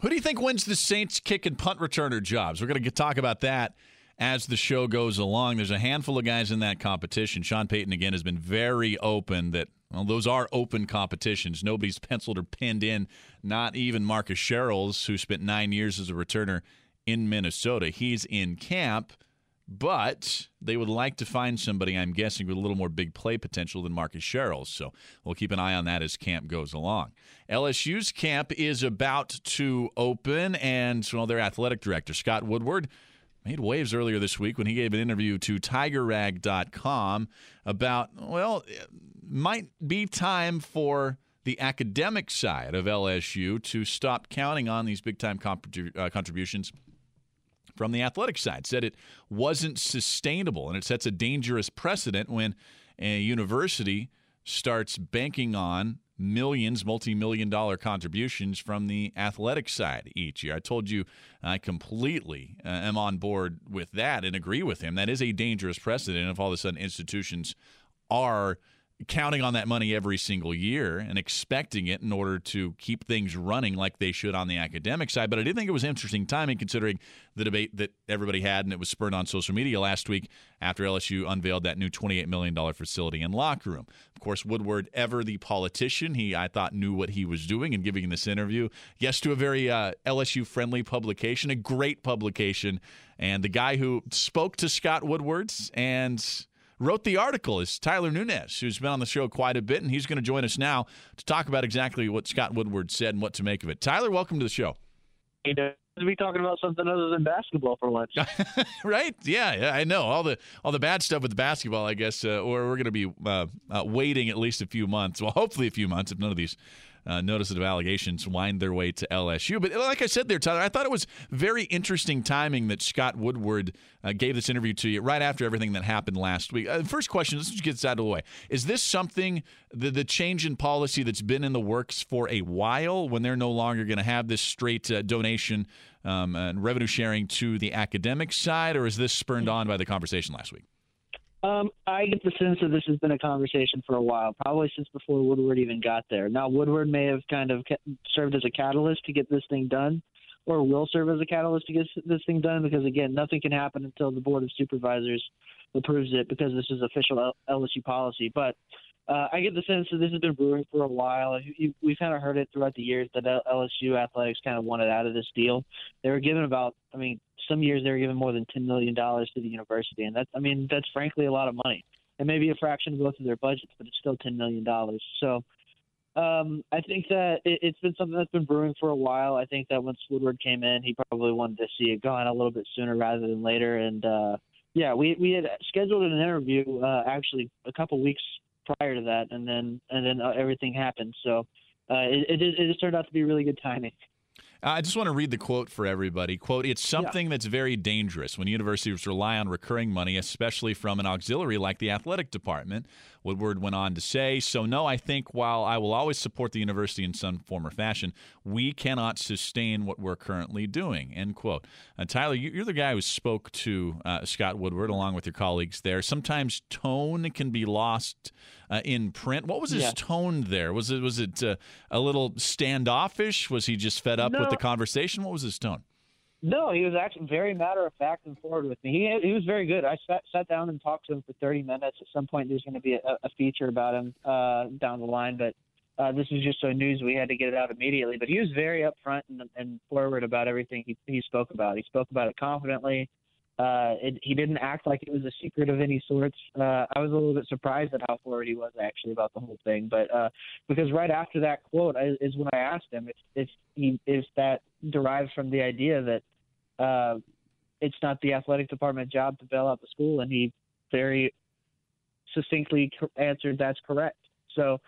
Who do you think wins the Saints kick and punt returner jobs? We're going to talk about that as the show goes along. There's a handful of guys in that competition. Sean Payton, again, has been very open that well, those are open competitions. Nobody's penciled or pinned in, not even Marcus Sherels, who spent nine years as a returner in Minnesota. He's in camp, but they would like to find somebody, I'm guessing, with a little more big play potential than Marcus Sherels. So we'll keep an eye on that as camp goes along. LSU's camp is about to open, and well, their athletic director, Scott Woodward, made waves earlier this week when he gave an interview to TigerRag.com about, well, it might be time for the academic side of LSU to stop counting on these big time uh, contributions from the athletic side. Said it wasn't sustainable and it sets a dangerous precedent when a university starts banking on millions, multi million dollar contributions from the athletic side each year. I told you I completely uh, am on board with that and agree with him. That is a dangerous precedent if all of a sudden institutions are counting on that money every single year and expecting it in order to keep things running like they should on the academic side. But I did think it was interesting timing considering the debate that everybody had and it was spurred on social media last week after LSU unveiled that new $28 million facility and locker room. Of course, Woodward, ever the politician, he I thought knew what he was doing in giving this interview. Yes, to a very uh, LSU friendly publication, a great publication. And the guy who spoke to Scott Woodwards and wrote the article is Tyler Nunez, who's been on the show quite a bit, and he's going to join us now to talk about exactly what Scott Woodward said and what to make of it. Tyler, welcome to the show. Hey, to be talking about something other than basketball for lunch. right? Yeah, yeah, I know all the all the bad stuff with the basketball. I guess, uh, or we're going to be uh, uh, waiting at least a few months. Well, hopefully a few months if none of these uh, notices of allegations wind their way to LSU. But like I said there, Tyler, I thought it was very interesting timing that Scott Woodward uh, gave this interview to you right after everything that happened last week. Uh, first question, let's just get this out of the way. Is this something, the, the change in policy that's been in the works for a while when they're no longer going to have this straight uh, donation um, and revenue sharing to the academic side, or is this spurned on by the conversation last week? Um, I get the sense that this has been a conversation for a while, probably since before Woodward even got there. Now, Woodward may have kind of served as a catalyst to get this thing done, or will serve as a catalyst to get this thing done, because again, nothing can happen until the Board of Supervisors approves it, because this is official LSU policy. But uh, I get the sense that this has been brewing for a while. We've kind of heard it throughout the years that LSU athletics kind of wanted out of this deal. They were given about, I mean, some years they were giving more than ten million dollars to the university, and that's I mean that's frankly a lot of money. It may be a fraction of both of their budgets, but it's still ten million dollars. So um, I think that it, it's been something that's been brewing for a while. I think that once Woodward came in, he probably wanted to see it going a little bit sooner rather than later. And uh, yeah, we we had scheduled an interview uh, actually a couple weeks prior to that, and then and then uh, everything happened. So uh, it, it it just turned out to be really good timing. I just want to read the quote for everybody. Quote, it's something yeah. that's very dangerous when universities rely on recurring money, especially from an auxiliary like the athletic department. Woodward went on to say, So, no, I think while I will always support the university in some form or fashion, we cannot sustain what we're currently doing. End quote. Uh, Tyler, you're the guy who spoke to uh, Scott Woodward along with your colleagues there. Sometimes tone can be lost uh, in print. What was his yeah. tone there? Was it was it uh, a little standoffish? Was he just fed up no. with the conversation? What was his tone? No, he was actually very matter of fact and forward with me. He he was very good. I sat sat down and talked to him for 30 minutes. At some point, there's going to be a, a feature about him uh, down the line, but uh, this was just so news we had to get it out immediately. But he was very upfront and, and forward about everything he, he spoke about. He spoke about it confidently. Uh, it, he didn't act like it was a secret of any sorts. Uh, I was a little bit surprised at how forward he was actually about the whole thing. But uh, because right after that quote I, is when I asked him if if he if that derives from the idea that uh, it's not the athletic department job to bail out the school, and he very succinctly answered that's correct. So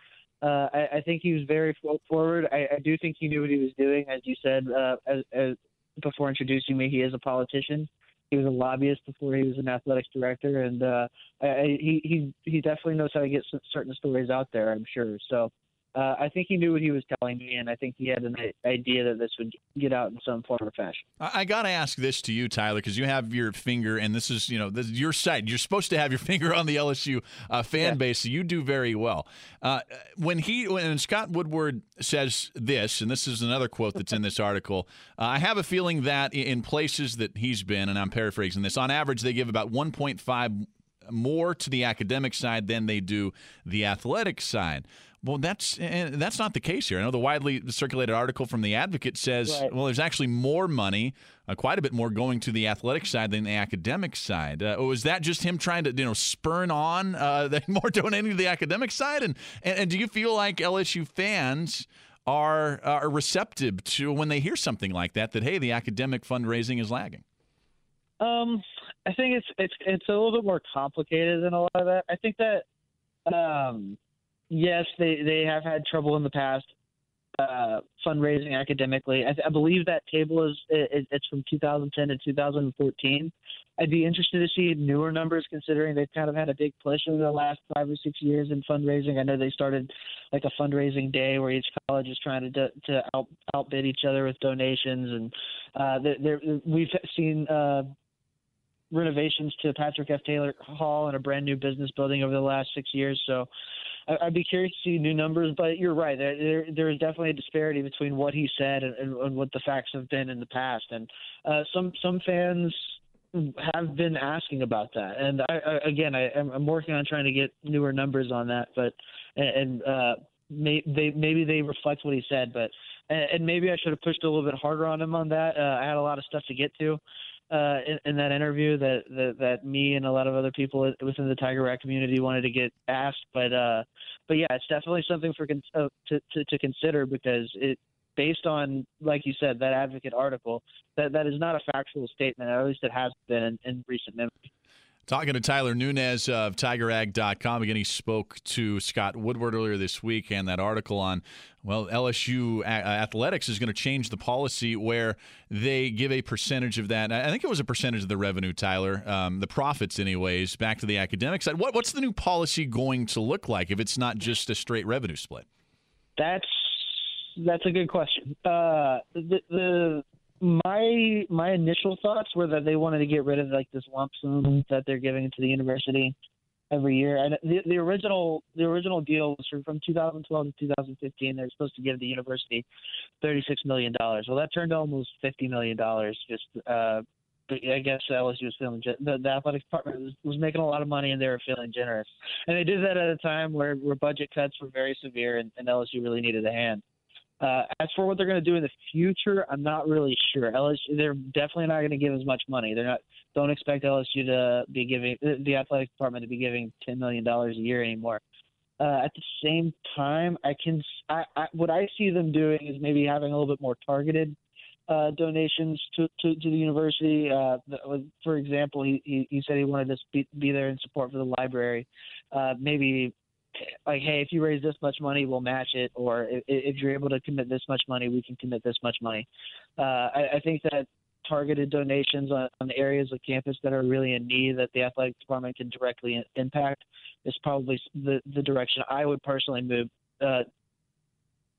uh, I, I think he was very forward. I, I do think he knew what he was doing, as you said uh, as, as before introducing me. He is a politician. He was a lobbyist before he was an athletics director, and uh, I, he he he definitely knows how to get certain stories out there. I'm sure. So uh, I think he knew what he was telling me, and I think he had an idea that this would get out in some form or fashion. I, I got to ask this to you, Tyler, because you have your finger, and this is you know this is your side. You're supposed to have your finger on the LSU uh, fan yeah. base, so you do very well. Uh, when he when Scott Woodward says this, and this is another quote that's in this article, uh, I have a feeling that in places that he's been, and I'm paraphrasing this, on average they give about 1.5 more to the academic side than they do the athletic side. Well, that's that's not the case here. I know the widely circulated article from the Advocate says, right. well, there's actually more money, uh, quite a bit more, going to the athletic side than the academic side. Uh, was that just him trying to, you know, spurn on uh, more donating to the academic side? And, and, and do you feel like LSU fans? Are, are receptive to when they hear something like that that hey the academic fundraising is lagging um i think it's it's it's a little bit more complicated than a lot of that i think that um yes, they they have had trouble in the past uh, fundraising academically. I, I, believe that table is it, it's from 2010 to 2014. I'd be interested to see newer numbers, considering they've kind of had a big push over the last five or six years in fundraising. I know they started like a fundraising day where each college is trying to to out, outbid each other with donations, and uh, they're, they're, we've seen. Uh, renovations to Patrick F. Taylor Hall and a brand new business building over the last six years. So I'd be curious to see new numbers, but you're right. There, there is definitely a disparity between what he said and, and, what the facts have been in the past. And uh, some some fans have been asking about that. And I, I again, I, I'm working on trying to get newer numbers on that. But and uh, may, they maybe they reflect what he said, but and maybe I should have pushed a little bit harder on him on that. Uh, I had a lot of stuff to get to uh, in, in that interview that, that that me and a lot of other people within the Tiger Rag community wanted to get asked. But uh, but yeah, it's definitely something for uh, to, to to consider because it based on like you said that advocate article that that is not a factual statement. At least it has been in, in recent memory. Talking to Tyler Nunez of TigerRag.com. Again, he spoke to Scott Woodward earlier this week, and that article on, well, LSU athletics is going to change the policy where they give a percentage of that. I think it was a percentage of the revenue, Tyler, um, the profits, anyways, back to the academic side. What, what's the new policy going to look like if it's not just a straight revenue split? That's that's a good question. Uh, the, the my my initial thoughts were that they wanted to get rid of like this lump sum that they're giving to the university every year. And the, the original the original deal was from, from 2012 to 2015. They're supposed to give the university 36 million dollars. Well, that turned almost 50 million dollars. Just uh, I guess LSU was feeling the, the athletic department was, was making a lot of money and they were feeling generous. And they did that at a time where, where budget cuts were very severe and, and LSU really needed a hand. Uh, as for what they're going to do in the future, I'm not really sure. LSU, they're definitely not going to give as much money. They're not. Don't expect LSU to be giving the athletic department to be giving ten million dollars a year anymore. Uh, at the same time, I can. I, I, what I see them doing is maybe having a little bit more targeted uh, donations to, to, to the university. Uh, for example, he, he, he said he wanted to be, be there in support for the library. Uh, maybe like, hey, if you raise this much money, we'll match it, or if, if you're able to commit this much money, we can commit this much money. Uh, I, I think that targeted donations on, on the areas of campus that are really in need that the athletic department can directly impact is probably the, the direction I would personally move uh,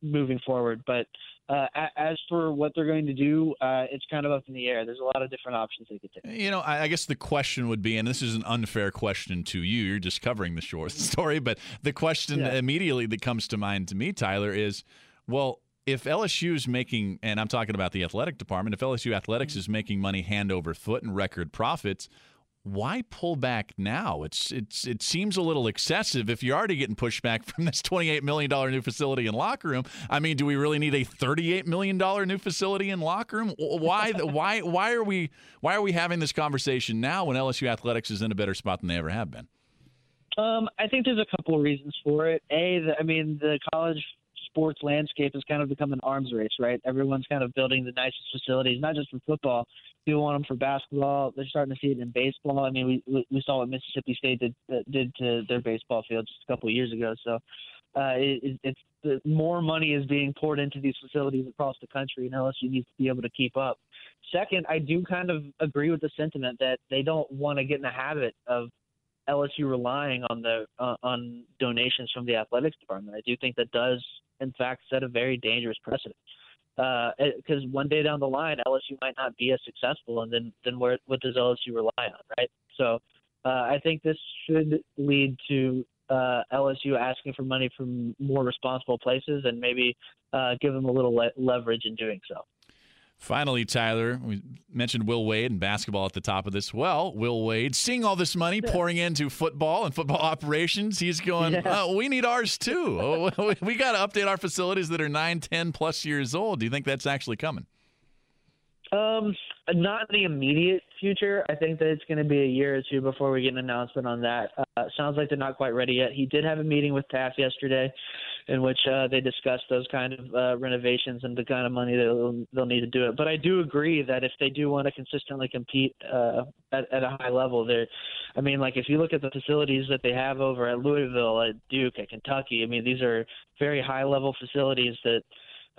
moving forward. But uh, as for what they're going to do, uh, it's kind of up in the air. There's a lot of different options they could take. You know, I guess the question would be, and this is an unfair question to you. You're just covering the short story, but the question yeah. immediately that comes to mind to me, Tyler, is, well, if LSU is making, and I'm talking about the athletic department, if LSU athletics mm-hmm. is making money hand over foot and record profits, why pull back now? It's it's it seems a little excessive if you're already getting pushback from this 28 million dollar new facility and locker room. I mean, do we really need a 38 million dollar new facility and locker room? Why why why are we why are we having this conversation now when LSU athletics is in a better spot than they ever have been? Um, I think there's a couple of reasons for it. A, the, I mean, the college sports landscape has kind of become an arms race, right? Everyone's kind of building the nicest facilities, not just for football. People want them for basketball. They're starting to see it in baseball. I mean, we we saw what Mississippi State did uh, did to their baseball field just a couple of years ago. So uh, it, it's the more money is being poured into these facilities across the country, and LSU needs to be able to keep up. Second, I do kind of agree with the sentiment that they don't want to get in the habit of LSU relying on the uh, on donations from the athletics department. I do think that does in fact set a very dangerous precedent. Because uh, one day down the line, LSU might not be as successful, and then then where what does LSU rely on, right? So uh, I think this should lead to uh, LSU asking for money from more responsible places, and maybe uh, give them a little le- leverage in doing so. Finally, Tyler, we mentioned Will Wade and basketball at the top of this. Well, Will Wade, seeing all this money pouring into football and football operations, he's going, yeah. oh, we need ours too. Oh, we got to update our facilities that are 9, 10 plus years old. Do you think that's actually coming? Um, not in the immediate future. I think that it's going to be a year or two before we get an announcement on that. Uh, sounds like they're not quite ready yet. He did have a meeting with TAF yesterday in which uh, they discuss those kind of uh, renovations and the kind of money that they'll, they'll need to do it. But I do agree that if they do want to consistently compete uh, at, at a high level, there, I mean, like if you look at the facilities that they have over at Louisville, at Duke, at Kentucky, I mean, these are very high level facilities that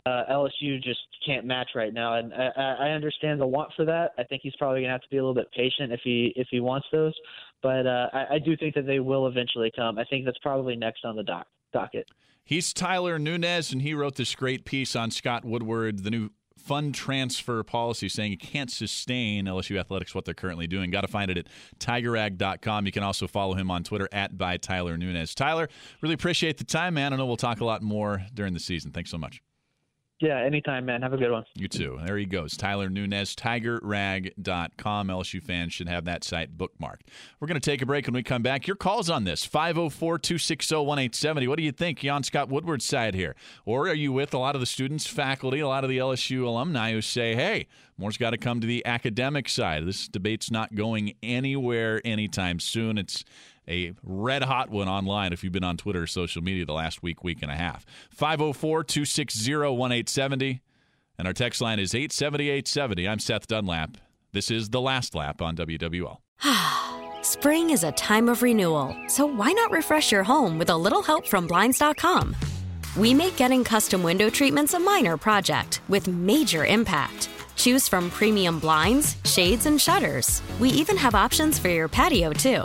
uh, LSU just can't match right now, and I, I understand the want for that. I think he's probably gonna have to be a little bit patient if he if he wants those, but uh, I, I do think that they will eventually come. I think that's probably next on the dock, docket. He's Tyler Nunez, and he wrote this great piece on Scott Woodward, the new fund transfer policy, saying you can't sustain LSU athletics what they're currently doing. Got to find it at tigerrag.com. You can also follow him on Twitter at by Tyler Nunez. Tyler, really appreciate the time, man. I know we'll talk a lot more during the season. Thanks so much. Yeah, anytime, man. Have a good one. You too. There he goes. Tyler Nunez, tigerrag.com. LSU fans should have that site bookmarked. We're going to take a break when we come back. Your calls on this 504 260 1870. What do you think on Scott Woodward's side here? Or are you with a lot of the students, faculty, a lot of the LSU alumni who say, hey, more's got to come to the academic side? This debate's not going anywhere anytime soon. It's a red hot one online if you've been on Twitter or social media the last week, week and a half. 504 260 1870. And our text line is 870 I'm Seth Dunlap. This is The Last Lap on WWL. Spring is a time of renewal, so why not refresh your home with a little help from Blinds.com? We make getting custom window treatments a minor project with major impact. Choose from premium blinds, shades, and shutters. We even have options for your patio, too.